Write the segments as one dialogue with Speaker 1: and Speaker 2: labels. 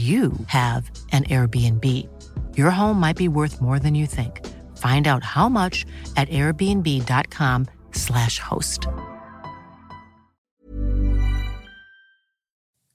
Speaker 1: you have an Airbnb. Your home might be worth more than you think. Find out how much at airbnb.com/slash host.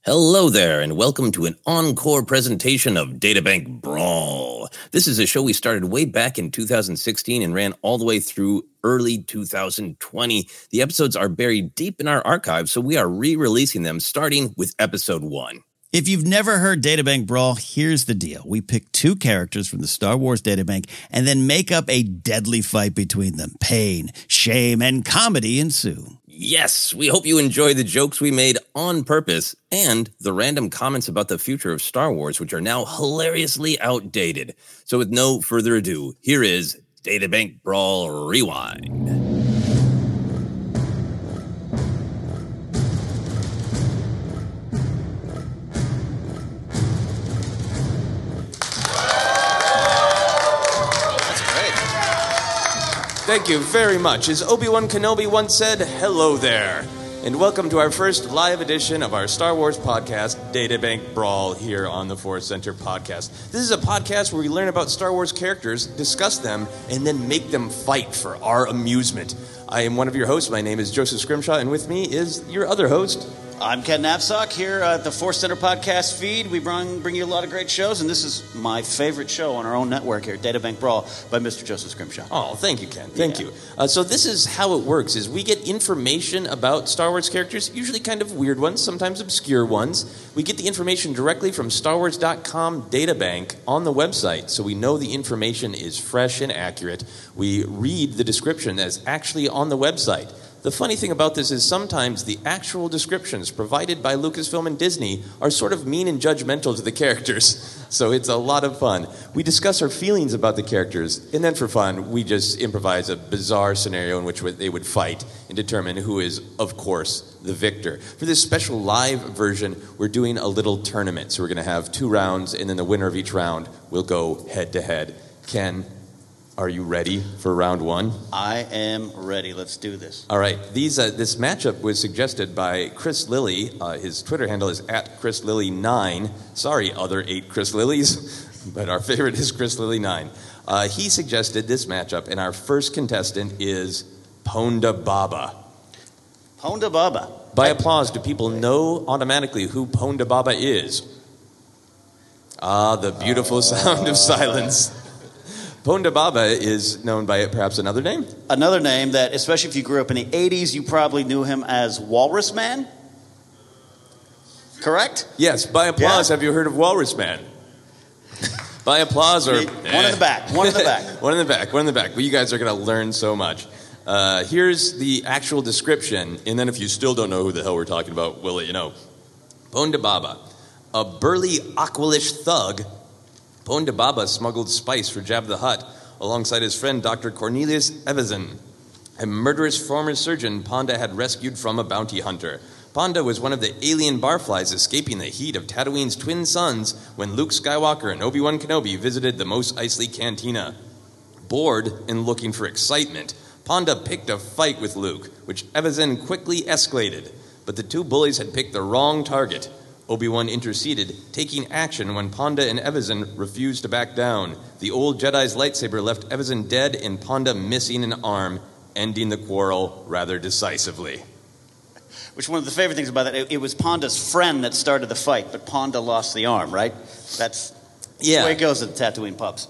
Speaker 2: Hello there, and welcome to an encore presentation of Databank Brawl. This is a show we started way back in 2016 and ran all the way through early 2020. The episodes are buried deep in our archive, so we are re releasing them starting with episode one.
Speaker 3: If you've never heard Databank Brawl, here's the deal. We pick two characters from the Star Wars Databank and then make up a deadly fight between them. Pain, shame, and comedy ensue.
Speaker 2: Yes, we hope you enjoy the jokes we made on purpose and the random comments about the future of Star Wars, which are now hilariously outdated. So, with no further ado, here is Databank Brawl Rewind.
Speaker 4: Thank you very much. As Obi Wan Kenobi once said, hello there. And welcome to our first live edition of our Star Wars podcast, Databank Brawl, here on the Force Center podcast. This is a podcast where we learn about Star Wars characters, discuss them, and then make them fight for our amusement. I am one of your hosts. My name is Joseph Scrimshaw, and with me is your other host,
Speaker 5: I'm Ken Napzok here at the Force Center podcast feed. We bring, bring you a lot of great shows, and this is my favorite show on our own network here, Databank Brawl by Mr. Joseph Scrimshaw.
Speaker 4: Oh, thank you, Ken. Thank you. Uh, so this is how it works: is we get information about Star Wars characters, usually kind of weird ones, sometimes obscure ones. We get the information directly from StarWars.com databank on the website, so we know the information is fresh and accurate. We read the description that's actually on the website. The funny thing about this is sometimes the actual descriptions provided by Lucasfilm and Disney are sort of mean and judgmental to the characters. So it's a lot of fun. We discuss our feelings about the characters, and then for fun, we just improvise a bizarre scenario in which they would fight and determine who is, of course, the victor. For this special live version, we're doing a little tournament. So we're going to have two rounds, and then the winner of each round will go head to head. Ken, are you ready for round one?
Speaker 5: I am ready. Let's do this.
Speaker 4: All right. These uh, this matchup was suggested by Chris Lilly. Uh, his Twitter handle is at Chris Lilly nine. Sorry, other eight Chris Lillies, but our favorite is Chris Lilly nine. Uh, he suggested this matchup, and our first contestant is Ponda Baba.
Speaker 5: Ponda Baba.
Speaker 4: By applause, do people know automatically who Ponda Baba is? Ah, the beautiful sound of silence. Ponda Baba is known by perhaps another name?
Speaker 5: Another name that, especially if you grew up in the 80s, you probably knew him as Walrus Man. Correct?
Speaker 4: Yes, by applause,
Speaker 5: Yeah.
Speaker 4: have you heard of Walrus Man? by applause, or
Speaker 5: One in the back. One in the back.
Speaker 4: one in the back, one in the back. Well, you guys are going to learn so much. Uh, here's the actual description, and then if you still don't know who the hell we're talking about, we'll let you know. Ponda Baba, a burly Aqualish thug, Ponda Baba smuggled spice for Jabba the Hutt alongside his friend Dr. Cornelius Evazan, a murderous former surgeon Ponda had rescued from a bounty hunter. Ponda was one of the alien barflies escaping the heat of Tatooine's twin suns when Luke Skywalker and Obi-Wan Kenobi visited the Mos Eisley Cantina. Bored and looking for excitement, Ponda picked a fight with Luke, which Evazan quickly escalated. But the two bullies had picked the wrong target. Obi-Wan interceded, taking action when Ponda and Evazan refused to back down. The old Jedi's lightsaber left Evazan dead and Ponda missing an arm, ending the quarrel rather decisively.
Speaker 5: Which one of the favorite things about that, it, it was Ponda's friend that started the fight, but Ponda lost the arm, right? That's
Speaker 4: Yeah.
Speaker 5: the way it goes at the Tatooine pubs.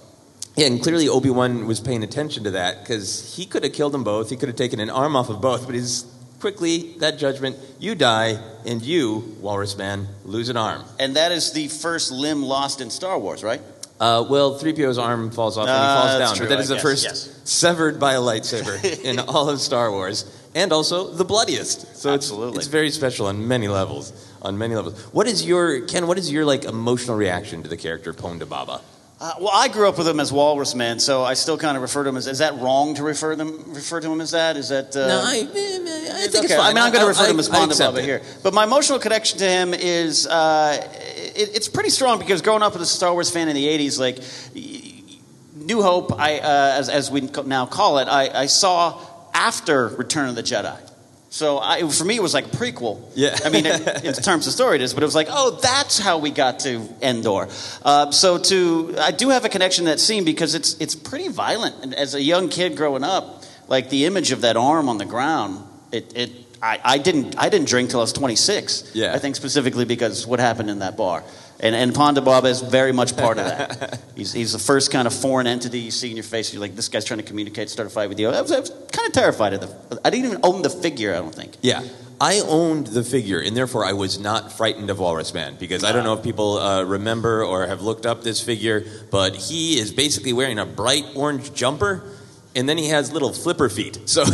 Speaker 4: Yeah, and clearly Obi Wan was paying attention to that because he could have killed them both. He could have taken an arm off of both, but he's quickly that judgment. You die, and you, Walrus Man, lose an arm.
Speaker 5: And that is the first limb lost in Star Wars, right?
Speaker 4: Uh, well, 3PO's arm falls off and he
Speaker 5: Ah,
Speaker 4: falls down,
Speaker 5: true,
Speaker 4: but that
Speaker 5: I
Speaker 4: the
Speaker 5: guess,
Speaker 4: first
Speaker 5: yes.
Speaker 4: severed by a lightsaber in all of Star Wars, and also the bloodiest. So it's,
Speaker 5: Absolutely.
Speaker 4: it's very special on many levels. On many levels. What is your Ken? What is your like emotional reaction to the character Ponda Baba?
Speaker 5: Uh, well, I grew up with him as Walrus Man, so I still kind of refer to him as. Is that wrong to refer them refer to him as that? Is that? Uh,
Speaker 4: No, I, I think
Speaker 5: okay.
Speaker 4: it's fine.
Speaker 5: I mean, I'm going to refer to him as Ponda
Speaker 4: accept it.
Speaker 5: here. But my emotional connection to him is uh, it, it's pretty strong because growing up as a Star Wars fan in the '80s, like New Hope, I uh, as, as we now call it, I, I saw after Return of the Jedi. So I, for me, it was like a prequel.
Speaker 4: Yeah.
Speaker 5: I mean, in, in terms of story, it is, but it was like, oh, that's how we got to Endor. Uh, so to, I do have a connection to that scene because it's it's pretty violent. And as a young kid growing up, like the image of that arm on the ground, it, it I, I didn't I didn't drink till I was 26.
Speaker 4: Yeah.
Speaker 5: I think specifically because what happened in that bar. And, and Ponda Baba is very much part of that. he's, he's the first kind of foreign entity you see in your face. You're like, this guy's trying to communicate, start a fight with you. I was, I was kind of terrified of the. I didn't even own the figure. I don't think.
Speaker 4: Yeah. I owned the figure, and therefore I was not frightened of Walrus Man because I don't know if people uh, remember or have looked up this figure, but he is basically wearing a bright orange jumper, and then he has little flipper feet, so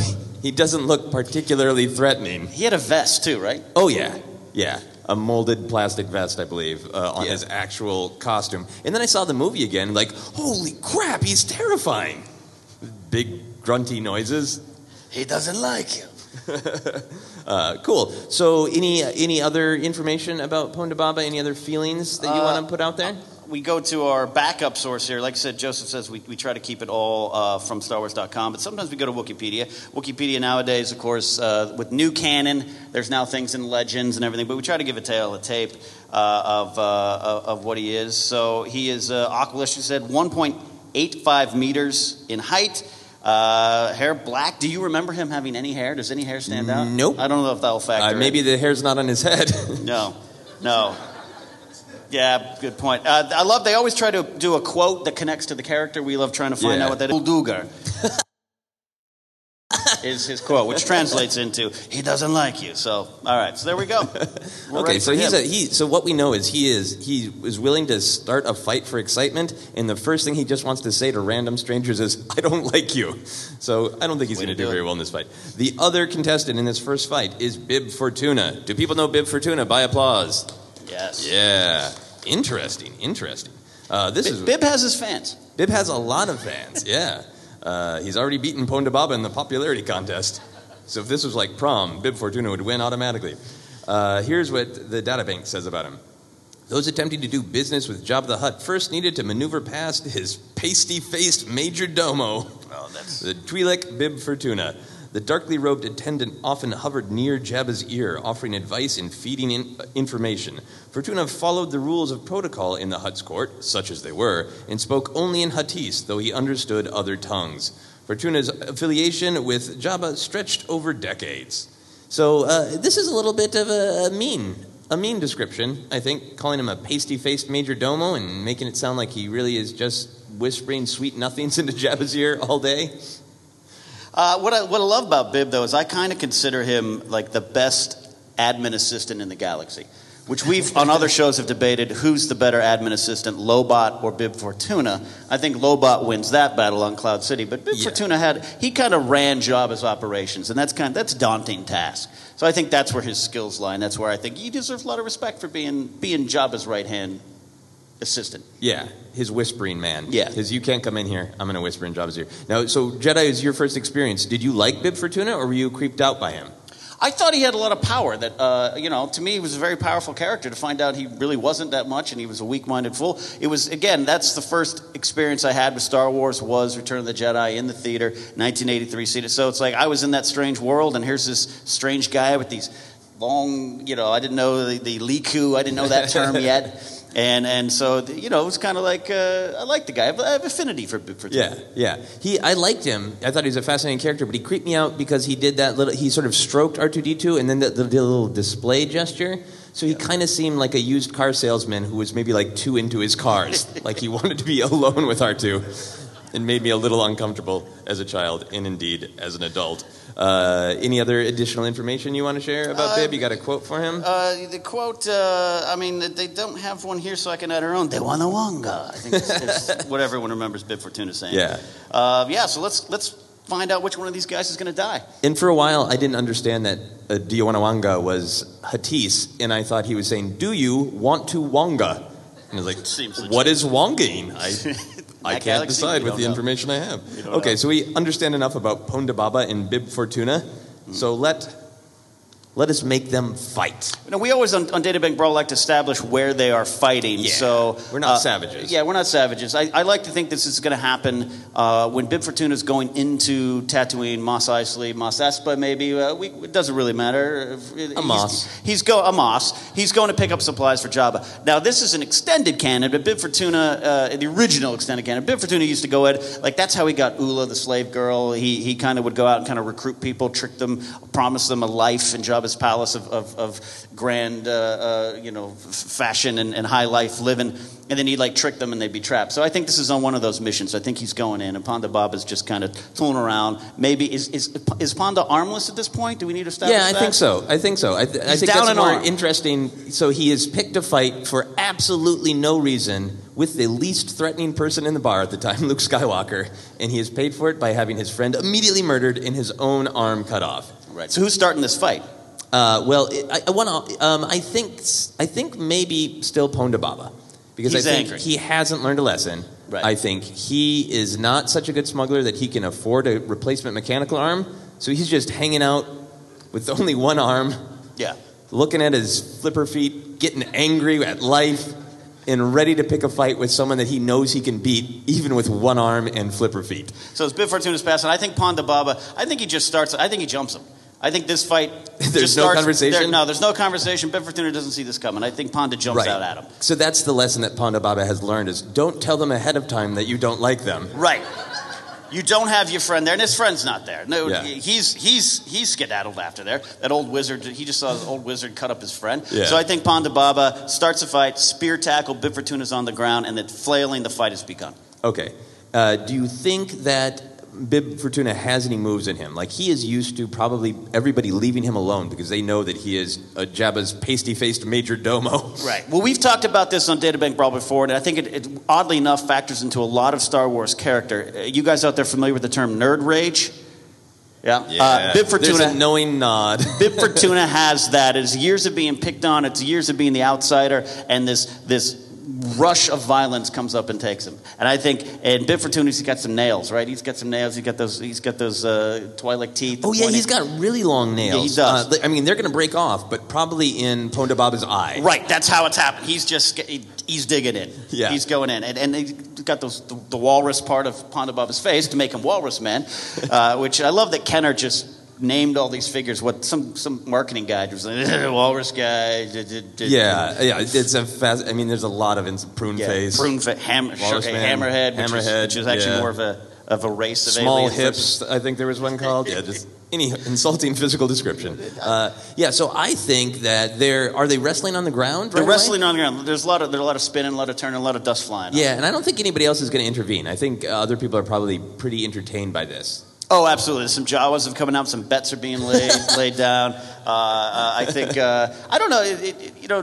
Speaker 4: he doesn't look particularly threatening.
Speaker 5: He had a vest too, right?
Speaker 4: Oh yeah, yeah, a molded plastic vest, I believe, uh, on his actual costume. And then I saw the movie again, like, holy crap, he's terrifying. Big grunty noises.
Speaker 5: He doesn't like you.
Speaker 4: Uh, cool. So, any any other information about Ponda Baba? Any other feelings that you
Speaker 5: Uh,
Speaker 4: want to put out there?
Speaker 5: We go to our backup source here. Like I said, Joseph says we, we try to keep it all uh, from StarWars.com, but sometimes we go to Wikipedia. Wikipedia nowadays, of course, uh, with new canon, there's now things in legends and everything, but we try to give a tale, a tape uh, of, uh, of what he is. So he is uh, Aqualish, he said, 1.85 meters in height. Uh, hair black. Do you remember him having any hair? Does any hair stand out?
Speaker 4: Nope.
Speaker 5: I don't know if that'll factor.
Speaker 4: Uh, maybe
Speaker 5: in.
Speaker 4: the hair's not on his head.
Speaker 5: No, no. Yeah, good point. Uh, I love. They always try to do a quote that connects to the character. We love trying to find
Speaker 4: Yeah.
Speaker 5: out what that is. Dugar is his quote, which translates into "He doesn't like you." So, all right. So there we go. We're
Speaker 4: okay, so he's
Speaker 5: him.
Speaker 4: a he. So what we know is he is he is willing to start a fight for excitement, and the first thing he just wants to say to random strangers is, "I don't like you." So I don't think he's going
Speaker 5: to
Speaker 4: to do
Speaker 5: do
Speaker 4: very well in this fight. The other contestant in this first fight is Bib Fortuna. Do people know Bib Fortuna? By applause.
Speaker 5: Yes.
Speaker 4: Yeah, interesting, interesting. Uh, this is
Speaker 5: Bib has his fans.
Speaker 4: Bib has a lot of fans. Yeah, uh, he's already beaten Ponda Baba in the popularity contest. So if this was like prom, Bib Fortuna would win automatically. Uh, here's what the databank says about him. Those attempting to do business with Jabba the Hutt first needed to maneuver past his pasty-faced major domo,
Speaker 5: Oh, that's
Speaker 4: the Twi'lek Bib Fortuna. The darkly robed attendant often hovered near Jabba's ear, offering advice and feeding in, uh, information. Fortuna followed the rules of protocol in the Hutt's court, such as they were, and spoke only in Huttese, though he understood other tongues. Fortuna's affiliation with Jabba stretched over decades. So uh, this is a little bit of a, a mean, a mean description. I think calling him a pasty-faced major domo and making it sound like he really is just whispering sweet nothings into Jabba's ear all day.
Speaker 5: Uh, what, I, what I love about Bib, though, is I kind of consider him like the best admin assistant in the galaxy, which we've on other shows have debated who's the better admin assistant, Lobot or Bib Fortuna. I think Lobot wins that battle on Cloud City, but Bib
Speaker 4: Yeah.
Speaker 5: Fortuna had he kind of ran Jabba's operations, and that's kind of, that's daunting task. So I think that's where his skills lie, and that's where I think he deserves a lot of respect for being being Jabba's right hand assistant.
Speaker 4: Yeah, his whispering man.
Speaker 5: Yeah.
Speaker 4: His you can't come in here. I'm going to whisper in Jabba's ear. Now, so Jedi is your first experience. Did you like Bib Fortuna, or were you creeped out by him?
Speaker 5: I thought he had a lot of power. That uh, you know, to me, he was a very powerful character. To find out he really wasn't that much, and he was a weak-minded fool. It was again, that's the first experience I had with Star Wars was Return of the Jedi in the theater, 1983 seated. So it's like I was in that strange world, and here's this strange guy with these long, you know, I didn't know the, the lekku, I didn't know that term yet. And and so you know it was kind of like uh, I like the guy. I have, I have affinity for for
Speaker 4: Yeah, yeah. He, I liked him. I thought he was a fascinating character, but he creeped me out because he did that little. He sort of stroked R two D two, and then the, the, the little display gesture. So he kind of seemed like a used car salesman who was maybe like too into his cars, like he wanted to be alone with R two. It made me a little uncomfortable as a child, and indeed as an adult. Uh, any other additional information you want to share about
Speaker 5: Uh,
Speaker 4: Bib? You got a quote for him?
Speaker 5: Uh, the quote, uh, I mean, they don't have one here, so I can add our own. De Wanawanga. I think it's, it's what everyone remembers Bib Fortuna saying.
Speaker 4: Yeah.
Speaker 5: Uh, yeah, so let's, let's find out which one of these guys is going to die.
Speaker 4: And for a while, I didn't understand that uh, Diowanawanga was Huttese, and I thought he was saying, "Do you want to wonga?" And I was like, "What is wongaing?" I, I can't
Speaker 5: galaxy,
Speaker 4: decide with the
Speaker 5: know.
Speaker 4: information I have. Okay,
Speaker 5: know.
Speaker 4: so we understand enough about Ponda Baba and Bib Fortuna. Mm. So let let us make them fight.
Speaker 5: You know, we always on, on Databank Brawl like to establish where they are fighting.
Speaker 4: Yeah,
Speaker 5: so
Speaker 4: we're not
Speaker 5: uh,
Speaker 4: savages.
Speaker 5: Yeah, we're not savages. I, I like to think this is going to happen uh, when Bib Fortuna is going into Tatooine, Mos Eisley, Mos Espa. Maybe uh, we, it doesn't really matter. He's-
Speaker 4: Amos.
Speaker 5: He's, go a Mos. He's going to pick up supplies for Jabba. Now this is an extended canon, but Bib Fortuna, uh, the original extended canon, Bib Fortuna used to go at like that's how he got Oola, the slave girl. He he kind of would go out and kind of recruit people, trick them, promise them a life in Jabba's palace of, of, of grand, uh, uh, you know, fashion and, and high life living, and then he'd like trick them and they'd be trapped. So I think this is on one of those missions. I think he's going in, and Ponda Baba's just kind of tooling around. Maybe is is is Ponda armless at this point? Do we need to establish
Speaker 4: Yeah, I
Speaker 5: that?
Speaker 4: think so. I think so. I, th- I think that's more
Speaker 5: arm.
Speaker 4: interesting. So he has picked a fight for absolutely no reason with the least threatening person in the bar at the time, Luke Skywalker, and he has paid for it by having his friend immediately murdered and his own arm cut off.
Speaker 5: Right. So who's starting this fight?
Speaker 4: Uh, well, it, I, I want to. Um, I think. I think maybe still Ponda Baba, because
Speaker 5: He's
Speaker 4: I think
Speaker 5: angry.
Speaker 4: he hasn't learned a lesson.
Speaker 5: Right.
Speaker 4: I think he is not such a good smuggler that he can afford a replacement mechanical arm. So he's just hanging out with only one arm,
Speaker 5: Yeah.
Speaker 4: looking at his flipper feet, getting angry at life, and ready to pick a fight with someone that he knows he can beat, even with one arm and flipper feet.
Speaker 5: So it's Bib Fortuna's pass, and I think Ponda Baba. I think he just starts. I think he jumps him. I think this fight.
Speaker 4: There's
Speaker 5: just
Speaker 4: no
Speaker 5: starts-
Speaker 4: conversation?
Speaker 5: there- no, there's no conversation. Bib Fortuna doesn't see this coming. I think Ponda jumps out at him.
Speaker 4: So that's the lesson that Ponda Baba has learned: is don't tell them ahead of time that you don't like them.
Speaker 5: Right. You don't have your friend there, and his friend's not there. No,
Speaker 4: Yeah.
Speaker 5: he's he's he's skedaddled after there. That old wizard, he just saw his old wizard cut up his friend.
Speaker 4: Yeah.
Speaker 5: So I think Ponda Baba starts a fight, spear tackle, Bib Fortuna's on the ground, and then flailing, the fight has begun.
Speaker 4: Okay. Uh, do you think that Bib Fortuna has any moves in him? Like he is used to probably everybody leaving him alone because they know that he is a Jabba's pasty-faced major domo.
Speaker 5: Right. Well, we've talked about this on Databank Brawl before, and I think it, it oddly enough factors into a lot of Star Wars character. Uh, You guys out there familiar with the term nerd rage? Yeah. Uh, Bib
Speaker 4: There's
Speaker 5: Fortuna.
Speaker 4: a knowing nod.
Speaker 5: Bib Fortuna has that. It's years of being picked on. It's years of being the outsider, and this this rush of violence comes up and takes him. And I think, and Bib Fortuna, he's got some nails, right? He's got some nails. He's got those. He's got those uh, Twi'lek teeth.
Speaker 4: Oh yeah, he's got really long nails.
Speaker 5: Yeah, he does.
Speaker 4: Uh, I mean, they're going to break off, but probably in Ponda Baba's eye.
Speaker 5: Right, that's how it's happened. He's just he- he's digging in.
Speaker 4: Yeah.
Speaker 5: he's going in, and, and he's got those the, the walrus part of Ponda Baba his face to make him Walrus Man, uh, which I love that Kenner just named all these figures. What some some marketing guy was like, Walrus guy. d- d- d-
Speaker 4: Yeah, yeah. It's a fast. I mean, there's a lot of ins- prune
Speaker 5: yeah,
Speaker 4: face,
Speaker 5: prune fa- ham,
Speaker 4: Walrus Man,
Speaker 5: hammerhead, which,
Speaker 4: hammerhead,
Speaker 5: which is actually
Speaker 4: yeah.
Speaker 5: more of a of a race of
Speaker 4: small
Speaker 5: aliens versus-
Speaker 4: hips. I think there was one called. Yeah, just any insulting physical description. Uh, yeah, so I think that they're are they wrestling on the ground?
Speaker 5: They're
Speaker 4: right away?
Speaker 5: wrestling on the ground. There's a lot of there's a lot of spinning, a lot of turning, a lot of dust flying.
Speaker 4: Yeah, and I don't think anybody else is going to intervene. I think uh, other people are probably pretty entertained by this.
Speaker 5: Oh, absolutely. Some Jawas have coming out. Some bets are being laid laid down. Uh, uh, I think uh, I don't know. It, it, you know,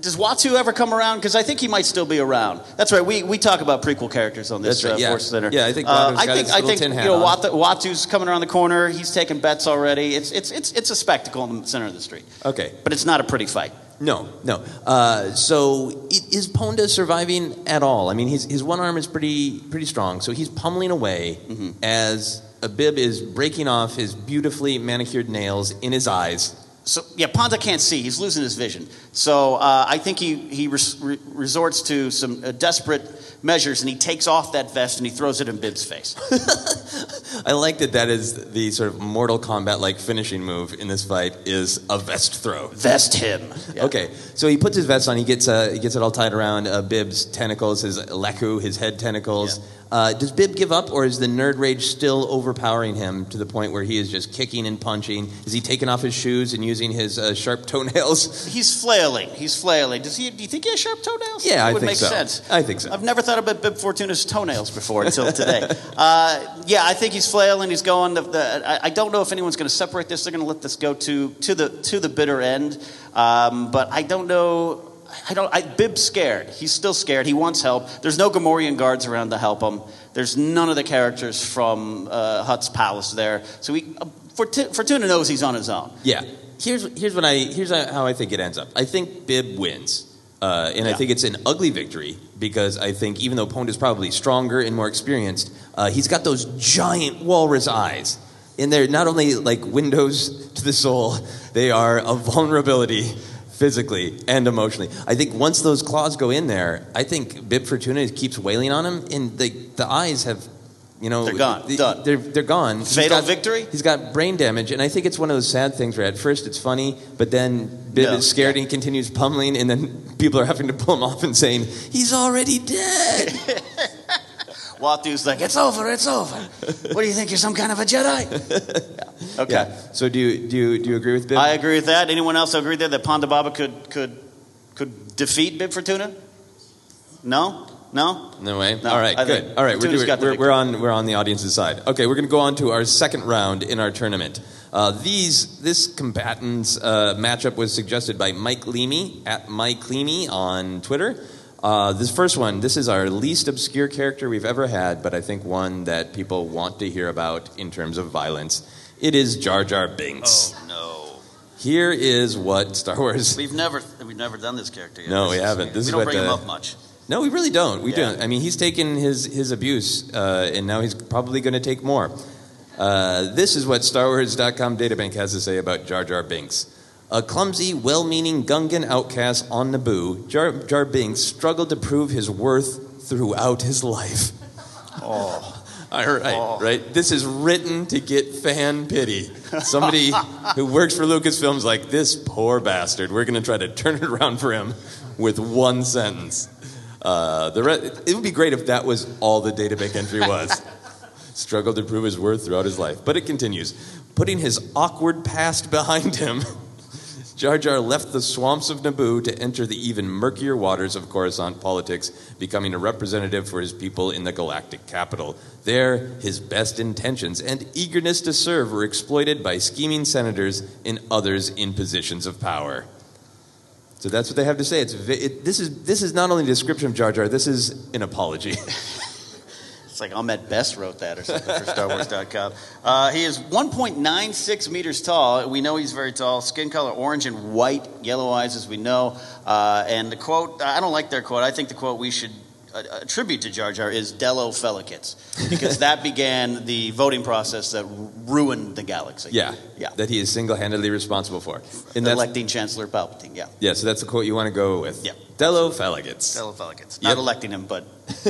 Speaker 5: does Watto ever come around? Because I think he might still be around. That's right. We, we talk about prequel characters on this
Speaker 4: right,
Speaker 5: uh,
Speaker 4: yeah.
Speaker 5: Force Center.
Speaker 4: Yeah, I think
Speaker 5: uh, I think I think you know. Watto, Watto's coming around the corner. He's taking bets already. It's it's it's it's a spectacle in the center of the street.
Speaker 4: Okay.
Speaker 5: But it's not a pretty fight.
Speaker 4: No, no. Uh, so is Ponda surviving at all? I mean, his, his one arm is pretty pretty strong, so he's pummeling away
Speaker 5: Mm-hmm.
Speaker 4: as Abib is breaking off his beautifully manicured nails in his eyes.
Speaker 5: So yeah, Ponda can't see. He's losing his vision. So uh, I think he he res- re- resorts to some uh, desperate measures, and he takes off that vest and he throws it in Bib's face.
Speaker 4: I like that that is the sort of Mortal Kombat like finishing move in this fight is a vest throw.
Speaker 5: Vest him.
Speaker 4: Okay, so he puts his vest on. He gets uh, he gets it all tied around uh, Bib's tentacles, his lekku, his head tentacles. Uh, does Bib give up, or is the nerd rage still overpowering him to the point where he is just kicking and punching? Is he taking off his shoes and using his uh, sharp toenails?
Speaker 5: He's flailing. He's flailing. Does he? Do you think he has sharp toenails?
Speaker 4: Yeah,
Speaker 5: That
Speaker 4: I
Speaker 5: would
Speaker 4: think
Speaker 5: make
Speaker 4: so.
Speaker 5: sense.
Speaker 4: I think so.
Speaker 5: I've never thought about Bib Fortuna's toenails before until today. uh, yeah, I think he's flailing. He's going. The, the, I, I don't know if anyone's going to separate this. They're going to let this go to to the to the bitter end. Um, but I don't know. I don't. I, Bib's scared. He's still scared. He wants help. There's no Gamorrean guards around to help him. There's none of the characters from uh, Hutt's palace there. So he, uh, Fortu- Fortuna knows he's on his own.
Speaker 4: Yeah. Here's here's what I here's how I think it ends up. I think Bib wins. Uh, and I think it's an ugly victory because I think even though Ponda's probably stronger and more experienced, uh, he's got those giant walrus eyes. And they're not only like windows to the soul, they are a vulnerability physically and emotionally. I think once those claws go in there, I think Bib Fortuna keeps wailing on him, and the, the eyes have, you know,
Speaker 5: They're gone.
Speaker 4: the-
Speaker 5: Done.
Speaker 4: They're, they're gone. He's
Speaker 5: Fatal
Speaker 4: got-
Speaker 5: victory?
Speaker 4: He's got brain damage, and I think it's one of those sad things where at first it's funny, but then Bib
Speaker 5: No.
Speaker 4: is scared and he continues pummeling, and then people are having to pull him off and saying, He's already dead.
Speaker 5: Watto's like, it's over, it's over. what do you think? You're some kind of a Jedi? Yeah. Okay.
Speaker 4: Yeah. So do you, do you, do you agree with Bib?
Speaker 5: I agree with that. Anyone else agree there that Ponda Baba could could could defeat Bib Fortuna? No? No?
Speaker 4: No way.
Speaker 5: No.
Speaker 4: All right,
Speaker 5: I
Speaker 4: good. All right, we're, doing, we're, we're on we're on the audience's side. Okay, we're going to go on to our second round in our tournament. Uh, these this combatants uh, matchup was suggested by Mike Leamy at Mike Leamy on Twitter. Uh, this first one, this is our least obscure character we've ever had, but I think one that people want to hear about in terms of violence. It is Jar Jar Binks.
Speaker 5: Oh no.
Speaker 4: Here is what Star Wars.
Speaker 5: We've never we've never done this character yet.
Speaker 4: No, we haven't. This
Speaker 5: we
Speaker 4: is
Speaker 5: don't bring him up much.
Speaker 4: No, we really don't. We
Speaker 5: Yeah.
Speaker 4: don't. I mean, he's taken his his abuse, uh, and now he's probably going to take more. Uh, this is what StarWars.com databank has to say about Jar Jar Binks. A clumsy, well-meaning Gungan outcast on Naboo, Jar, Jar Binks struggled to prove his worth throughout his life.
Speaker 5: Oh.
Speaker 4: All right, right. This is written to get fan pity. Somebody who works for Lucasfilm's like this poor bastard. We're going to try to turn it around for him with one sentence. Uh, the re- it would be great if that was all the databank entry was. struggled to prove his worth throughout his life. But it continues. Putting his awkward past behind him, Jar Jar left the swamps of Naboo to enter the even murkier waters of Coruscant politics, becoming a representative for his people in the galactic capital. There, his best intentions and eagerness to serve were exploited by scheming senators and others in positions of power. So that's what they have to say. It's it, this is this is not only a description of Jar Jar. This is an apology.
Speaker 5: It's like Ahmed Best wrote that or something for StarWars.com. Uh, he is 1.96 meters tall. We know he's very tall. Skin color orange and white, yellow eyes, as we know. Uh, and the quote, I don't like their quote. I think the quote we should uh, attribute to Jar Jar is Dello Felicits, because that began the voting process that ruined the galaxy.
Speaker 4: yeah,
Speaker 5: Yeah.
Speaker 4: That he is single-handedly responsible for. And
Speaker 5: Electing Chancellor Palpatine, yeah.
Speaker 4: yeah, so that's the quote you want to go with.
Speaker 5: Yeah.
Speaker 4: Dello Feligits.
Speaker 5: Dello Felicits.
Speaker 4: Yep.
Speaker 5: Not electing him, but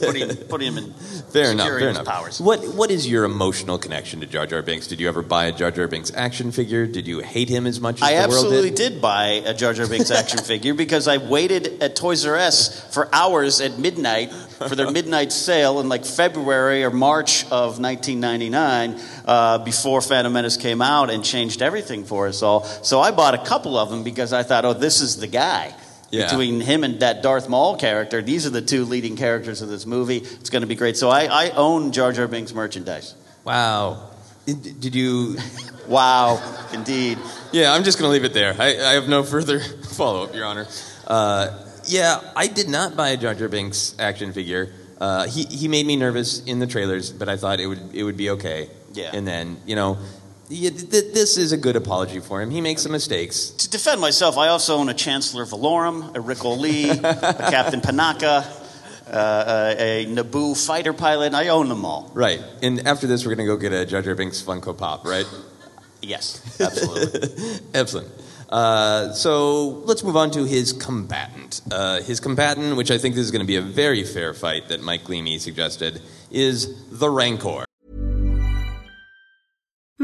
Speaker 5: putting, putting him in
Speaker 4: Fair enough.
Speaker 5: securing
Speaker 4: Fair
Speaker 5: his
Speaker 4: enough.
Speaker 5: powers.
Speaker 4: What What is your emotional connection to Jar Jar Binks? Did you ever buy a Jar Jar Binks action figure? Did you hate him as much as
Speaker 5: I
Speaker 4: the world did
Speaker 5: absolutely
Speaker 4: did?
Speaker 5: did buy a Jar Jar Binks action figure because I waited at Toys R Us for hours at midnight for their midnight sale in like February or March of 1999 uh, before Phantom Menace came out and changed everything for us all. So I bought a couple of them because I thought, oh, this is the guy.
Speaker 4: Yeah.
Speaker 5: Between him and that Darth Maul character, these are the two leading characters of this movie. It's going to be great. So I, I own Jar Jar Binks merchandise.
Speaker 4: Wow. Did you?
Speaker 5: Wow, indeed.
Speaker 4: Yeah, I'm just going to leave it there. I, I have no further follow up, Your Honor. Uh, yeah, I did not buy a Jar Jar Binks action figure. Uh, he he made me nervous in the trailers, but I thought it would it would be okay.
Speaker 5: Yeah.
Speaker 4: And then you know, yeah, th- th- this is a good apology for him. He makes some mistakes.
Speaker 5: To defend myself, I also own a Chancellor Valorum, a Ric Olié, a Captain Panaka, uh, a, a Naboo fighter pilot. I own them all.
Speaker 4: Right. And after this, we're going to go get a Jar Jar Binks Funko Pop, right?
Speaker 5: Yes, absolutely.
Speaker 4: Excellent. Uh, so let's move on to his combatant. Uh, his combatant, which I think this is going to be a very fair fight that Mike Leamy suggested, is the Rancor.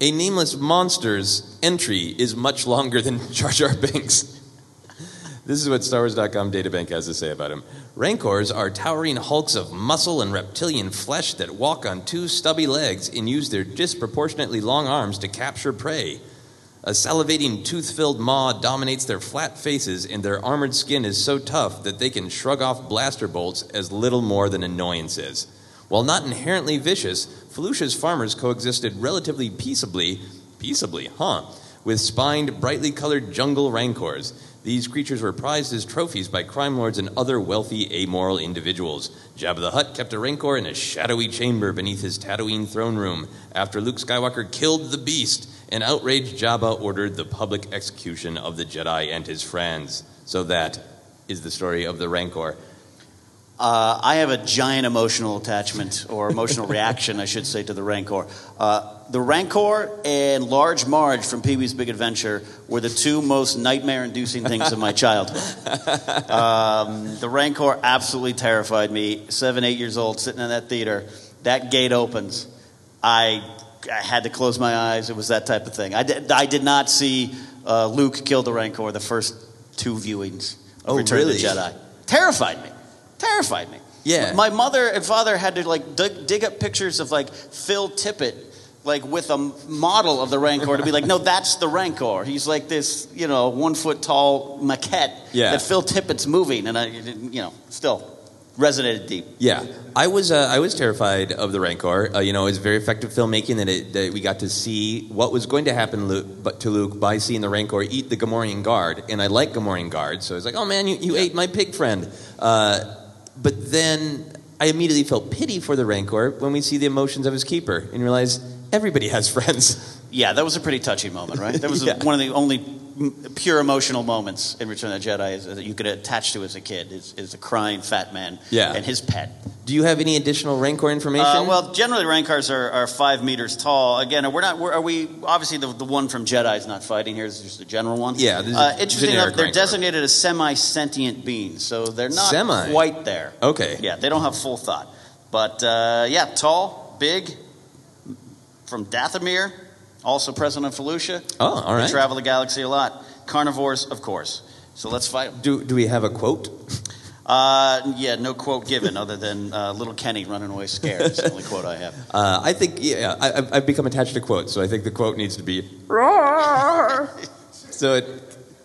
Speaker 4: a nameless monster's entry, is much longer than Jar Jar Binks. This is what StarWars.com databank has to say about him. Rancors are towering hulks of muscle and reptilian flesh that walk on two stubby legs and use their disproportionately long arms to capture prey. A salivating, tooth filled maw dominates their flat faces, and their armored skin is so tough that they can shrug off blaster bolts as little more than annoyances. While not inherently vicious, Felucia's farmers coexisted relatively peaceably, peaceably, huh, with spined, brightly colored jungle rancors. These creatures were prized as trophies by crime lords and other wealthy, amoral individuals. Jabba the Hutt kept a rancor in a shadowy chamber beneath his Tatooine throne room. After Luke Skywalker killed the beast, an outraged Jabba ordered the public execution of the Jedi and his friends. So that is the story of the rancor.
Speaker 5: Uh, I have a giant emotional attachment, or emotional reaction, I should say, to the Rancor. Uh, the Rancor and Large Marge from Pee Wee's Big Adventure were the two most nightmare inducing things of my childhood. Um, the Rancor absolutely terrified me. Seven, eight years old, sitting in that theater. That gate opens. I, I had to close my eyes. It was that type of thing. I did, I did not see uh, Luke kill the Rancor the first two viewings of
Speaker 4: Oh,
Speaker 5: Return
Speaker 4: really?
Speaker 5: of the Jedi. Terrified me terrified me.
Speaker 4: Yeah.
Speaker 5: My mother and father had to like dig, dig up pictures of like Phil Tippett, like with a model of the Rancor to be like, no, that's the Rancor. He's like this, you know, one foot tall maquette
Speaker 4: Yeah.
Speaker 5: that Phil Tippett's moving, and I, you know, still resonated deep.
Speaker 4: Yeah, I was uh, I was terrified of the Rancor. Uh, you know, it was very effective filmmaking that, it, that we got to see what was going to happen Luke, but to Luke by seeing the Rancor eat the Gamorrean guard, and I like Gamorrean guards, so I was like, oh man, you, you ate my pig friend. Uh, but then I immediately felt pity for the Rancor when we see the emotions of his keeper and realize everybody has friends.
Speaker 5: Yeah, that was a pretty touching moment, right? That was
Speaker 4: Yeah.
Speaker 5: one of the only pure emotional moments in Return of the Jedi is, that you could attach to as a kid is, is a crying fat man
Speaker 4: Yeah.
Speaker 5: and his pet.
Speaker 4: Do you have any additional Rancor information?
Speaker 5: Uh, well, generally, Rancors are, are five meters tall. Again, we're not. We're, are we? Obviously, the, the one from Jedi is not fighting here. This is just a general one.
Speaker 4: Yeah, this is
Speaker 5: Uh, interesting enough, they're
Speaker 4: Rancor.
Speaker 5: designated as semi-sentient beings, so they're not
Speaker 4: Semi?
Speaker 5: quite there.
Speaker 4: Okay.
Speaker 5: Yeah, they don't have full thought, but uh, yeah, tall, big, from Dathomir, also present in Felucia.
Speaker 4: Oh, all right.
Speaker 5: They travel the galaxy a lot. Carnivores, of course. So let's fight 'em.
Speaker 4: do do we have a quote?
Speaker 5: Uh, yeah, no quote given other than uh, little Kenny running away scared. That's the only quote I have.
Speaker 4: Uh, I think yeah, I, I've- I've become attached to quotes, so I think the quote needs to be. "Roar." so it,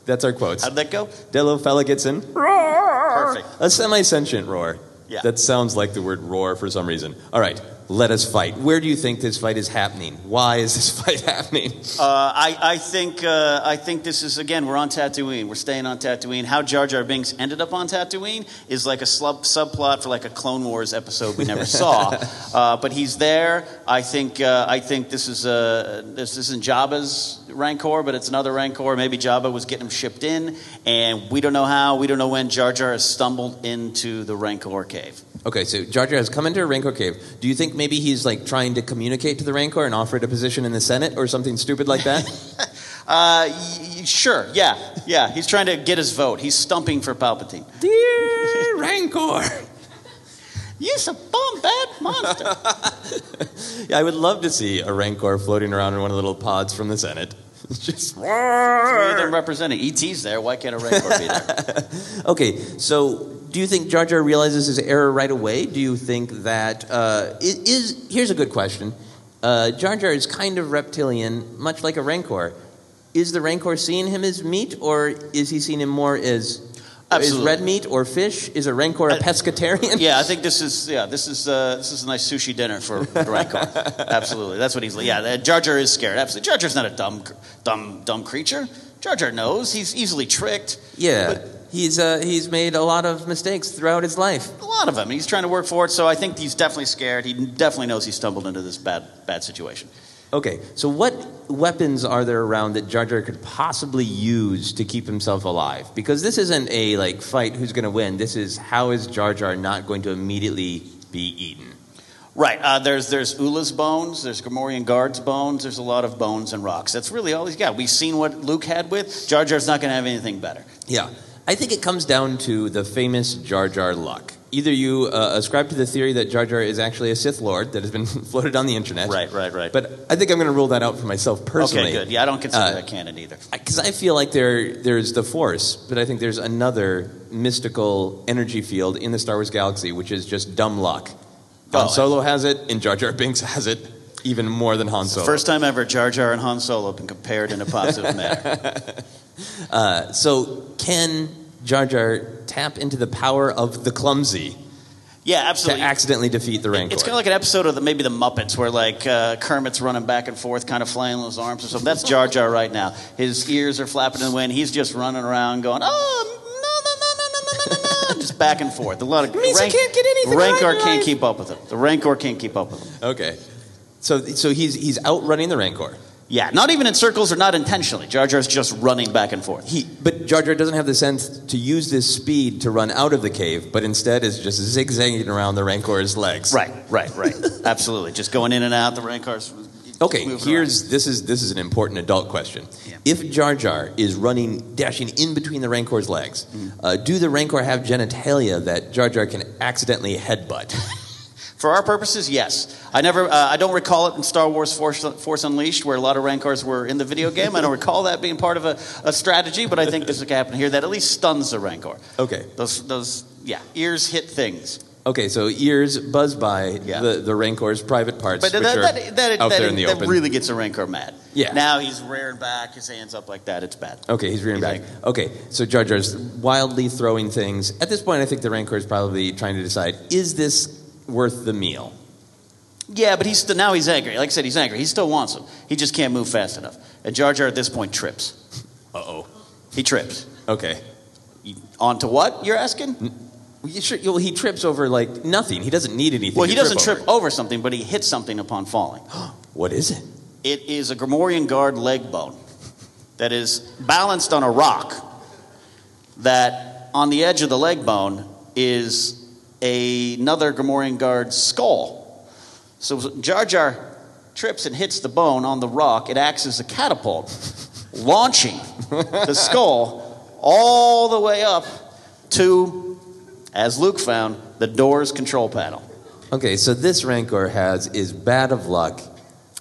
Speaker 4: that's our quotes.
Speaker 5: How'd that go?
Speaker 4: Dello fella gets in. Roar.
Speaker 5: Perfect.
Speaker 4: A semi-sentient roar.
Speaker 5: Yeah.
Speaker 4: That sounds like the word roar for some reason. All right, let us fight. Where do you think this fight is happening? Why is this fight happening?
Speaker 5: Uh, I, I think uh, I think this is again we're on Tatooine. We're staying on Tatooine. How Jar Jar Binks ended up on Tatooine is like a slub, subplot for like a Clone Wars episode we never saw. Uh, but he's there. I think uh, I think this is uh, this isn't Jabba's Rancor, but it's another Rancor. Maybe Jabba was getting him shipped in, and we don't know how. We don't know when Jar Jar has stumbled into the Rancor cave.
Speaker 4: Okay, so Jar Jar has come into a Rancor cave. Do you think maybe he's like trying to communicate to the Rancor and offer it a position in the Senate or something stupid like that?
Speaker 5: Uh, y- sure, yeah, yeah. He's trying to get his vote. He's stumping for Palpatine.
Speaker 4: Dear Rancor.
Speaker 5: You some bum bad monster.
Speaker 4: Yeah, I would love to see a Rancor floating around in one of the little pods from the Senate. Just
Speaker 5: Three of them representing. ET's there. Why can't a Rancor be there?
Speaker 4: okay. So, do you think Jar Jar realizes his error right away? Do you think that uh, is here's a good question. Uh, Jar Jar is kind of reptilian, much like a Rancor. Is the Rancor seeing him as meat, or is he seeing him more as is red meat or fish? Is a Rancor a pescatarian?
Speaker 5: Yeah, I think this is yeah this is uh, this is a nice sushi dinner for the Rancor. Absolutely, that's what he's. Yeah, uh, Jar Jar is scared. Absolutely, Jar Jar's not a dumb dumb dumb creature. Jar Jar knows he's easily tricked.
Speaker 4: Yeah, he's uh, he's made a lot of mistakes throughout his life.
Speaker 5: A lot of them. He's trying to work for it. So I think he's definitely scared. He definitely knows he stumbled into this bad bad situation.
Speaker 4: Okay, so what weapons are there around that Jar Jar could possibly use to keep himself alive? Because this isn't a like fight who's going to win. This is how is Jar Jar not going to immediately be eaten?
Speaker 5: Right. Uh, there's there's Oola's bones. There's Gamorrean guards' bones. There's a lot of bones and rocks. That's really all he's got. We've seen what Luke had with. Jar Jar's not going to have anything better.
Speaker 4: Yeah. I think it comes down to the famous Jar Jar luck. Either you uh, ascribe to the theory that Jar Jar is actually a Sith Lord that has been floated on the internet.
Speaker 5: Right, right, right.
Speaker 4: But I think I'm going to rule that out for myself personally.
Speaker 5: Okay, good. Yeah, I don't consider
Speaker 4: Uh,
Speaker 5: that canon either.
Speaker 4: Because I feel like there, there's the Force, but I think there's another mystical energy field in the Star Wars galaxy, which is just dumb luck. Han
Speaker 5: Oh,
Speaker 4: Solo has it, and Jar Jar Binks has it even more than Han Solo.
Speaker 5: First time ever, Jar Jar and Han Solo have been compared in a positive manner.
Speaker 4: Uh, so, can Jar Jar tap into the power of the clumsy
Speaker 5: Yeah, absolutely.
Speaker 4: to accidentally defeat the Rancor?
Speaker 5: It's kind of like an episode of the, maybe the Muppets where like uh, Kermit's running back and forth, kind of flailing his arms or something. That's Jar Jar right now. His ears are flapping in the wind. He's just running around going, oh, no, no, no, no, no, no, no, no, just back and forth. A lot of
Speaker 4: Means I can't get anything
Speaker 5: Rancor
Speaker 4: right
Speaker 5: can't keep up with him. The Rancor can't keep up with him.
Speaker 4: Okay. So, so he's, he's outrunning the Rancor.
Speaker 5: Yeah, not even in circles or not intentionally. Jar Jar's just running back and forth.
Speaker 4: He, but Jar Jar doesn't have the sense to use this speed to run out of the cave, but instead is just zigzagging around the Rancor's legs.
Speaker 5: Right, right, right. Absolutely. Just going in and out. The Rancor's.
Speaker 4: Okay, here's this is this is an important adult question. If Jar Jar is running, dashing in between the Rancor's legs,
Speaker 5: Mm-hmm.
Speaker 4: uh, do the Rancor have genitalia that Jar Jar can accidentally headbutt?
Speaker 5: For our purposes, yes. I never, uh, I don't recall it in Star Wars Force, Force Unleashed, where a lot of Rancors were in the video game. I don't recall that being part of a, a strategy, but I think this is happen here. That at least stuns the Rancor.
Speaker 4: Okay.
Speaker 5: Those, those, yeah, ears hit things.
Speaker 4: Okay, so ears buzz by
Speaker 5: Yeah.
Speaker 4: the, the Rancor's private parts,
Speaker 5: But that, that, that,
Speaker 4: out
Speaker 5: that,
Speaker 4: there in the open.
Speaker 5: really gets a Rancor mad.
Speaker 4: Yeah.
Speaker 5: Now he's rearing back, his hands up like that. It's bad.
Speaker 4: Okay, he's rearing back. Okay, so Jar Jar's wildly throwing things. At this point, I think the Rancor is probably trying to decide: is this worth the meal?
Speaker 5: Yeah, but he's still, now he's angry. Like I said, he's angry. He still wants him. He just can't move fast enough. And Jar Jar at this point trips.
Speaker 4: Uh oh.
Speaker 5: He trips.
Speaker 4: Okay.
Speaker 5: On to what, you're asking?
Speaker 4: Well, you sure- well, he trips over like nothing. He doesn't need anything.
Speaker 5: Well, he doesn't trip over something, but he hits something upon falling.
Speaker 4: What is it?
Speaker 5: It is a Gamorrean guard leg bone that is balanced on a rock. That on the edge of the leg bone is another Gamorrean guard's skull. So Jar Jar trips and hits the bone on the rock. It acts as a catapult, launching the skull all the way up to, as Luke found, the door's control panel.
Speaker 4: Okay, so this Rancor has is bad of luck,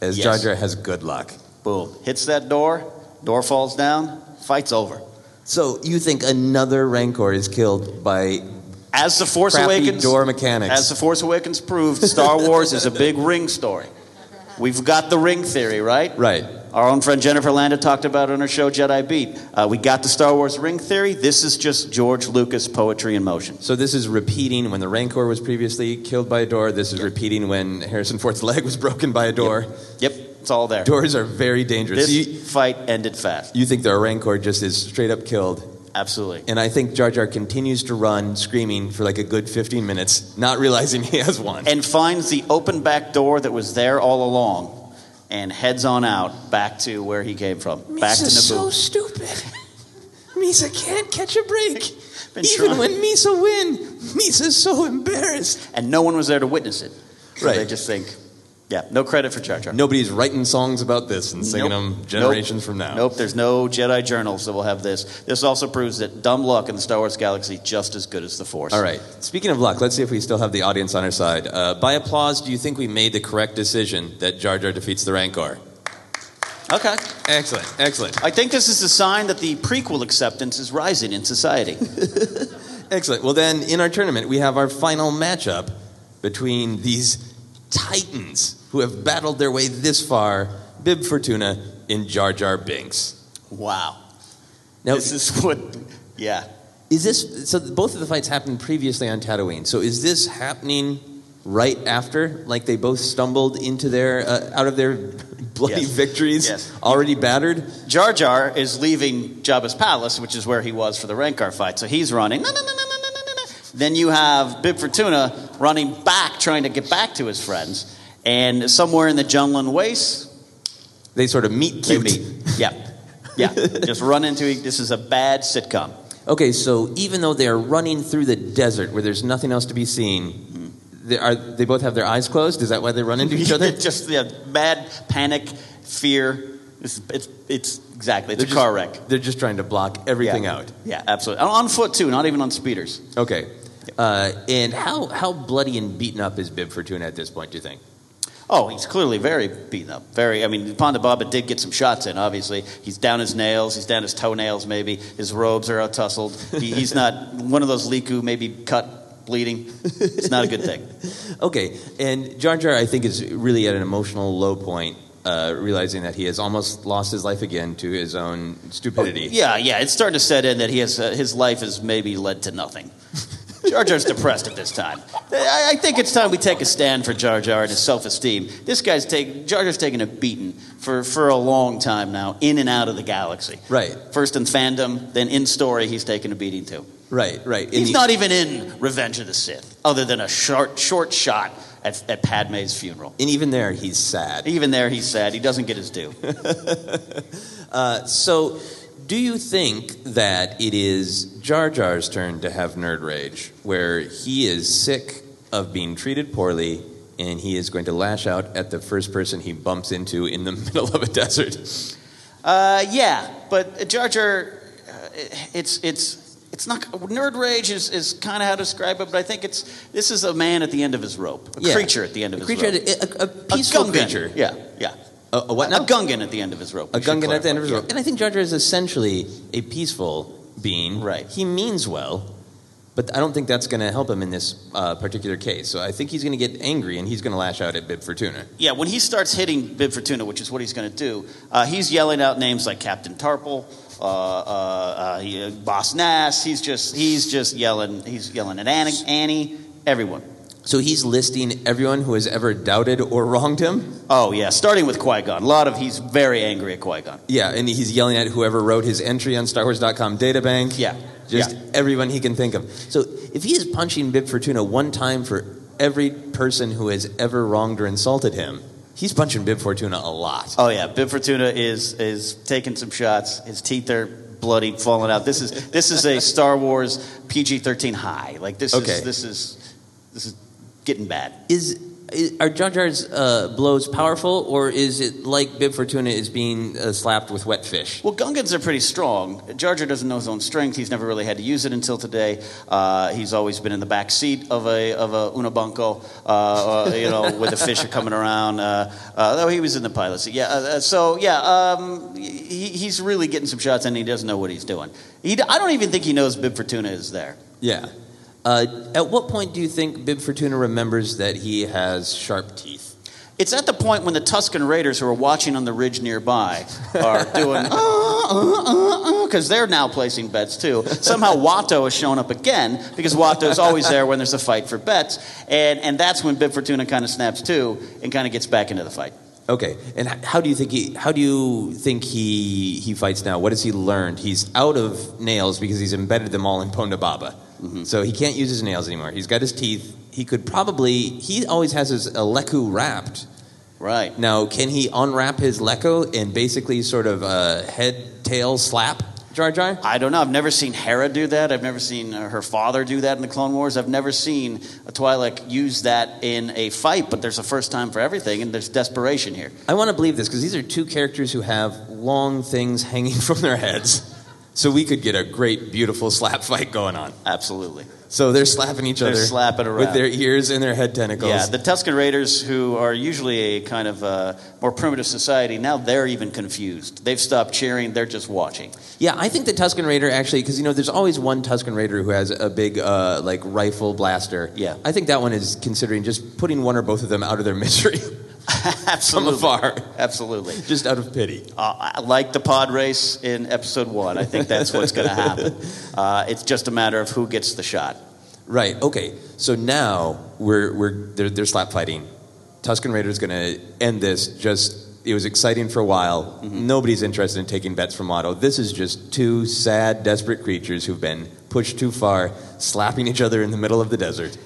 Speaker 4: as
Speaker 5: Yes.
Speaker 4: Jar Jar has good luck.
Speaker 5: Boom. Hits that door, door falls down, fight's over.
Speaker 4: So you think another Rancor is killed by
Speaker 5: As the Force
Speaker 4: crappy
Speaker 5: Awakens,
Speaker 4: door mechanics?
Speaker 5: as the Force Awakens proved, Star Wars is a big ring story. We've got the ring theory, right?
Speaker 4: right.
Speaker 5: Our own friend Jennifer Landa talked about it on her show Jedi Beat. Uh, we got the Star Wars ring theory. This is just George Lucas poetry in motion.
Speaker 4: So this is repeating when the Rancor was previously killed by a door. This is repeating when Harrison Ford's leg was broken by a door.
Speaker 5: Yep, it's all there.
Speaker 4: Doors are very dangerous.
Speaker 5: This
Speaker 4: So you,
Speaker 5: fight ended fast.
Speaker 4: you think the Rancor just is straight up killed?
Speaker 5: Absolutely.
Speaker 4: And I think Jar Jar continues to run, screaming for like a good 15 minutes, not realizing he has won.
Speaker 5: And finds the open back door that was there all along and heads on out back to where he came from. back to Naboo.
Speaker 4: so stupid. Misa can't catch a break.
Speaker 5: Been
Speaker 4: Even
Speaker 5: trying.
Speaker 4: when Misa win, Misa's so embarrassed.
Speaker 5: and no one was there to witness it. So
Speaker 4: Right.
Speaker 5: they just think, yeah, no credit for Jar Jar.
Speaker 4: Nobody's writing songs about this and singing
Speaker 5: Nope.
Speaker 4: them generations from now.
Speaker 5: Nope, there's no Jedi journals that will have this. This also proves that dumb luck in the Star Wars galaxy just as good as the Force.
Speaker 4: All right. Speaking of luck, let's see if we still have the audience on our side. Uh, by applause, do you think we made the correct decision that Jar Jar defeats the Rancor?
Speaker 5: Okay.
Speaker 4: Excellent. Excellent.
Speaker 5: I think this is a sign that the prequel acceptance is rising in society.
Speaker 4: Excellent. Well, then, in our tournament, we have our final matchup between these titans who have battled their way this far Bib Fortuna in Jar Jar Binks.
Speaker 5: wow.
Speaker 4: Now,
Speaker 5: this is what, yeah.
Speaker 4: is this so? Both of the fights happened previously on Tatooine. So, is this happening right after? Like they both stumbled into their uh, out of their bloody
Speaker 5: Yes.
Speaker 4: victories,
Speaker 5: Yes.
Speaker 4: already battered?
Speaker 5: Jar Jar is leaving Jabba's palace, which is where he was for the Rancor fight. So he's running. "No, no, no, no, no, no, no, no." Then you have Bib Fortuna running back, trying to get back to his friends. And somewhere in the Jundland Waste,
Speaker 4: They sort of meet
Speaker 5: They
Speaker 4: cute.
Speaker 5: meet. Yeah. Yeah. Just run into it. This is a bad sitcom.
Speaker 4: Okay, so even though they're running through the desert where there's nothing else to be seen, they, are, they both have their eyes closed? Is that why they run into each other?
Speaker 5: just yeah, bad panic, fear. It's, it's, it's exactly. It's
Speaker 4: They're
Speaker 5: a
Speaker 4: just-
Speaker 5: car wreck.
Speaker 4: They're just trying to block everything
Speaker 5: yeah.
Speaker 4: out.
Speaker 5: Yeah, absolutely. On, on foot too, not even on speeders.
Speaker 4: Okay. Uh, and how, how bloody and beaten up is Bib Fortuna at this point, do you think?
Speaker 5: Oh, he's clearly very beaten up. Very. I mean, Ponda Baba did get some shots in. Obviously, he's down his nails. He's down his toenails. Maybe his robes are out tussled. He, he's not one of those lekku, maybe cut, bleeding. It's not a good thing.
Speaker 4: Okay, and Jar Jar, I think, is really at an emotional low point, uh, realizing that he has almost lost his life again to his own stupidity.
Speaker 5: Yeah, yeah. It's starting to set in that he has uh, his life has maybe led to nothing. Jar Jar's depressed at this time. I, I think it's time we take a stand for Jar Jar and his self-esteem. This guy's taking Jar Jar's taking a beating for, for a long time now, in and out of the galaxy.
Speaker 4: Right.
Speaker 5: First in fandom, then in story, he's taking a beating too.
Speaker 4: Right, right. And
Speaker 5: He's
Speaker 4: he-
Speaker 5: not even in Revenge of the Sith, other than a short short shot at, at Padme's funeral.
Speaker 4: And even there, he's sad.
Speaker 5: Even there, he's sad. He doesn't get his due.
Speaker 4: Uh, so, do you think that it is Jar Jar's turn to have nerd rage, where he is sick of being treated poorly and he is going to lash out at the first person he bumps into in the middle of a desert?
Speaker 5: Uh, yeah, but Jar Jar, uh, it's it's it's not nerd rage is, is kind of how to describe it, but I think it's this is a man at the end of his rope, a
Speaker 4: Yeah.
Speaker 5: creature at the end of
Speaker 4: A
Speaker 5: his
Speaker 4: creature,
Speaker 5: rope,
Speaker 4: a, a peaceful
Speaker 5: Gungan.
Speaker 4: creature.
Speaker 5: Yeah, yeah.
Speaker 4: A, a what now?
Speaker 5: A Gungan at the end of his rope.
Speaker 4: A Gungan at the end of his rope. And I think Jar Jar is essentially a peaceful being.
Speaker 5: Right.
Speaker 4: He means well, but I don't think that's going to help him in this uh, particular case. So I think he's going to get angry and he's going to lash out at Bib Fortuna.
Speaker 5: Yeah, when he starts hitting Bib Fortuna, which is what he's going to do, uh, he's yelling out names like Captain Tarpals, uh, uh, uh, he, uh, Boss Nass. He's just he's just yelling. He's yelling at Annie, Annie, everyone.
Speaker 4: So he's listing everyone who has ever doubted or wronged him.
Speaker 5: Oh yeah, starting with Qui Gon. A lot of he's very angry at Qui Gon.
Speaker 4: Yeah, and he's yelling at whoever wrote his entry on StarWars.com databank.
Speaker 5: Yeah,
Speaker 4: Just
Speaker 5: yeah.
Speaker 4: everyone he can think of. So if he is punching Bib Fortuna one time for every person who has ever wronged or insulted him, he's punching Bib Fortuna a lot.
Speaker 5: Oh yeah, Bib Fortuna is is taking some shots. His teeth are bloody, falling out. This is this is a Star Wars PG-13 high. Like this
Speaker 4: Okay.
Speaker 5: is this is this is getting bad.
Speaker 4: Is, is are Jar Jar's uh, blows powerful, or is it like Bib Fortuna is being uh, slapped with wet fish?
Speaker 5: Well, Gungans are pretty strong. Jar Jar doesn't know his own strength. He's never really had to use it until today. Uh, he's always been in the back seat of a of a Unabunko, uh, uh, you know, where the fish are coming around. Uh, uh, though he was in the pilot seat. Yeah. So yeah, um, he, he's really getting some shots, and he doesn't know what he's doing. He, I don't even think he knows Bib Fortuna is there.
Speaker 4: Yeah. Uh, at what point do you think Bib Fortuna remembers that he has sharp teeth?
Speaker 5: It's at the point when the Tusken Raiders, who are watching on the ridge nearby, are doing uh, uh, uh, because they're now placing bets too. Somehow Watto has shown up again because Watto is always there when there's a fight for bets, and and that's when Bib Fortuna kind of snaps too and kind of gets back into the fight.
Speaker 4: Okay, and how do you think he? How do you think he he fights now? What has he learned? He's out of nails because he's embedded them all in Ponda Baba, so he can't use his nails anymore. He's got his teeth. He could probably. He always has his lekku wrapped.
Speaker 5: Right
Speaker 4: now, can he unwrap his lekku and basically sort of uh, head tail slap Jar Jar?
Speaker 5: I don't know. I've never seen Hera do that. I've never seen uh, her father do that in the Clone Wars. I've never seen a Twi'lek use that in a fight. But there's a first time for everything, and there's desperation here.
Speaker 4: I want to believe this because these are two characters who have long things hanging from their heads. So we could get a great, beautiful slap fight going on.
Speaker 5: Absolutely.
Speaker 4: So they're slapping each
Speaker 5: They're
Speaker 4: other.
Speaker 5: slapping around.
Speaker 4: with their ears and their head tentacles.
Speaker 5: Yeah, the Tusken Raiders, who are usually a kind of uh, more primitive society, now they're even confused. They've stopped cheering; they're just watching.
Speaker 4: Yeah, I think the Tusken Raider actually, because you know, there's always one Tusken Raider who has a big uh, like rifle blaster.
Speaker 5: Yeah.
Speaker 4: I think that one is considering just putting one or both of them out of their misery from
Speaker 5: Absolutely.
Speaker 4: afar,
Speaker 5: Absolutely.
Speaker 4: just out of pity.
Speaker 5: Uh, I- like the pod race in episode one, I think that's what's going to happen. Uh, it's just a matter of who gets the shot.
Speaker 4: Right. Okay. So now we're we're they're, they're slap fighting. Tusken Raider's going to end this. Just it was exciting for a while. Nobody's interested in taking bets from Watto. This is just two sad, desperate creatures who've been pushed too far, slapping each other in the middle of the desert.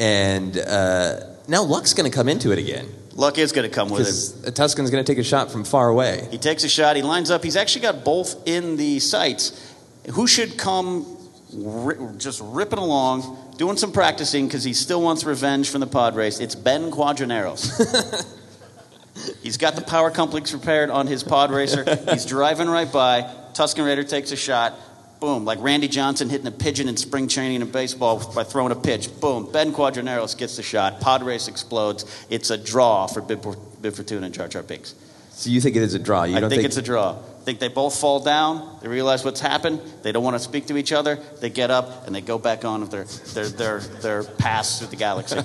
Speaker 4: And uh, now Luck's going to come into it again.
Speaker 5: Luck is going to come with it.
Speaker 4: Tusken's going to take a shot from far away.
Speaker 5: He takes a shot. He lines up. He's actually got both in the sights. Who should come ri- just ripping along, doing some practicing because he still wants revenge from the pod race? It's Ben Quadinaros. He's got the power complex prepared on his pod racer. He's driving right by. Tusken Raider takes a shot. Boom, like Randy Johnson hitting a pigeon in spring training in baseball by throwing a pitch. Boom, Ben Quadinaros gets the shot. Pod race explodes. It's a draw for Bib, Bib Fortuna and Jar Jar Binks.
Speaker 4: So you think it is a draw? You
Speaker 5: I
Speaker 4: don't
Speaker 5: think, it's a draw. I think they both fall down. They realize what's happened. They don't want to speak to each other. They get up and they go back on their their their, their pass through the galaxy.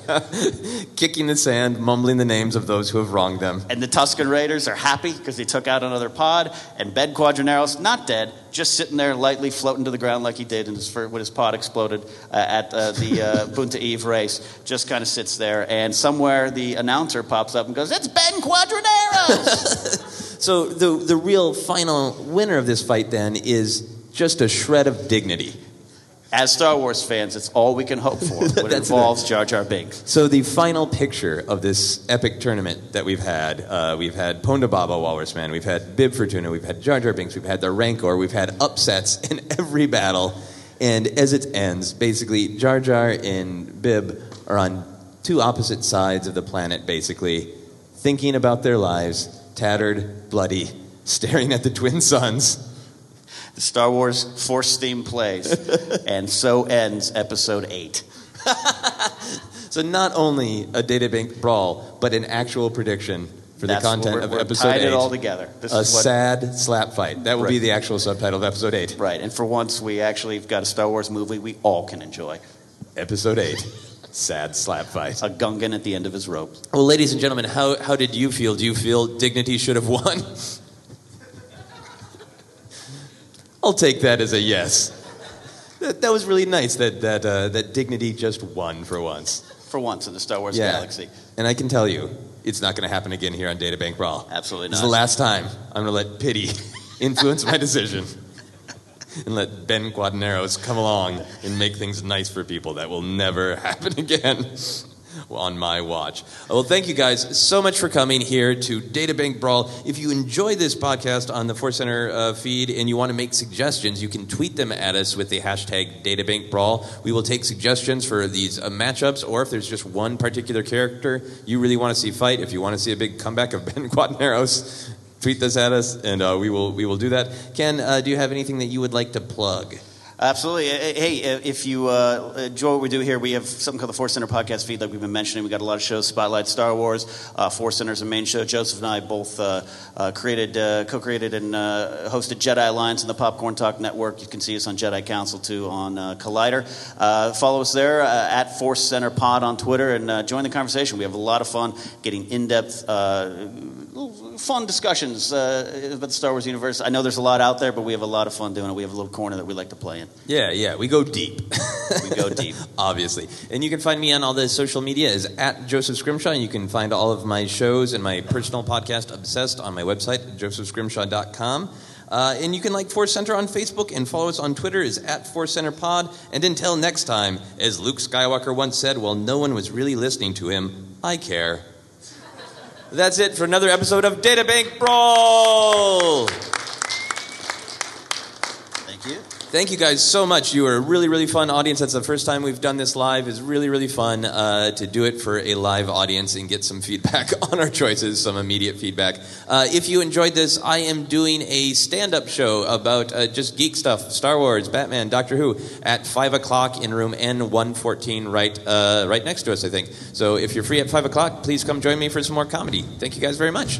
Speaker 4: kicking the sand, mumbling the names of those who have wronged them.
Speaker 5: And the Tusken Raiders are happy because they took out another pod. And Ben Quadinaros, not dead, just sitting there lightly floating to the ground like he did in his, when his pod exploded uh, at uh, the uh, Boonta Eve race. Just kind of sits there. And somewhere the announcer pops up and goes, It's Ben Quadinaros!
Speaker 4: So the the real final winner of this fight then is just a shred of dignity.
Speaker 5: As Star Wars fans, it's all we can hope for when it involves Jar Jar Binks.
Speaker 4: So the final picture of this epic tournament that we've had, uh, we've had Ponda Baba Walrus Man, we've had Bib Fortuna, we've had Jar Jar Binks, we've had the Rancor, we've had upsets in every battle, and as it ends, basically Jar Jar and Bib are on two opposite sides of the planet, basically, thinking about their lives, tattered, bloody, staring at the twin suns.
Speaker 5: The Star Wars Force theme plays. and so ends episode 8.
Speaker 4: So not only a databank brawl, but an actual prediction for the content of
Speaker 5: we're- we're
Speaker 4: episode
Speaker 5: tied it
Speaker 4: eight.
Speaker 5: all together. This
Speaker 4: a
Speaker 5: is what-
Speaker 4: sad slap fight. That will be the actual subtitle of episode eight.
Speaker 5: Right, and for once we actually have got a Star Wars movie we all can enjoy.
Speaker 4: Episode eight. Sad slap fight.
Speaker 5: A Gungan at the end of his rope.
Speaker 4: Well, ladies and gentlemen, how, how did you feel? Do you feel dignity should have won? I'll take that as a yes. That, that was really nice that, that, uh, that dignity just won for once.
Speaker 5: For once in the Star Wars
Speaker 4: Yeah.
Speaker 5: galaxy.
Speaker 4: And I can tell you, it's not going to happen again here on Databank Brawl.
Speaker 5: Absolutely not.
Speaker 4: This is
Speaker 5: not.
Speaker 4: the last time I'm going to let pity influence my decision. And let Ben Quadinaros come along and make things nice for people. That will never happen again on my watch. Well, thank you guys so much for coming here to Databank Brawl. If you enjoy this podcast on the Force Center uh, feed and you want to make suggestions, you can tweet them at us with the hashtag Databank Brawl. We will take suggestions for these uh, matchups, or if there's just one particular character you really want to see fight, if you want to see a big comeback of Ben Quadinaros, tweet this at us, and uh, we will we will do that. Ken, uh, do you have anything that you would like to plug?
Speaker 5: Absolutely. Hey, hey, uh, if you uh, enjoy what we do here, we have something called the Force Center podcast feed, like we've been mentioning. We got a lot of shows, Spotlight Star Wars. Uh, Force Center is a main show. Joseph and I both uh, uh, created, uh, co-created, and uh, hosted Jedi Alliance and the Popcorn Talk Network. You can see us on Jedi Council too on uh, Collider. Follow us there at Force Center Pod on Twitter and join the conversation. We have a lot of fun getting in-depth. Fun discussions uh, about the Star Wars universe. I know there's a lot out there, but we have a lot of fun doing it. We have a little corner that we like to play in.
Speaker 4: Yeah, yeah, we go deep.
Speaker 5: We go deep.
Speaker 4: Obviously. And you can find me on all the social media is at Joseph Scrimshaw. And you can find all of my shows and my personal podcast, Obsessed, on my website, josephscrimshaw.com. Uh, and you can like Force Center on Facebook and follow us on Twitter is at Force Center Pod. And until next time, as Luke Skywalker once said, while no one was really listening to him, I care. That's it for another episode of Databank Brawl.
Speaker 5: Thank you.
Speaker 4: Guys so much. You are a really, really fun audience. That's the first time we've done this live. It's really, really fun uh, to do it for a live audience and get some feedback on our choices, some immediate feedback. Uh, if you enjoyed this, I am doing a stand-up show about uh, just geek stuff, Star Wars, Batman, Doctor Who, at five o'clock in room N114, right, uh, right next to us, I think. So if you're free at five o'clock, please come join me for some more comedy. Thank you guys very much.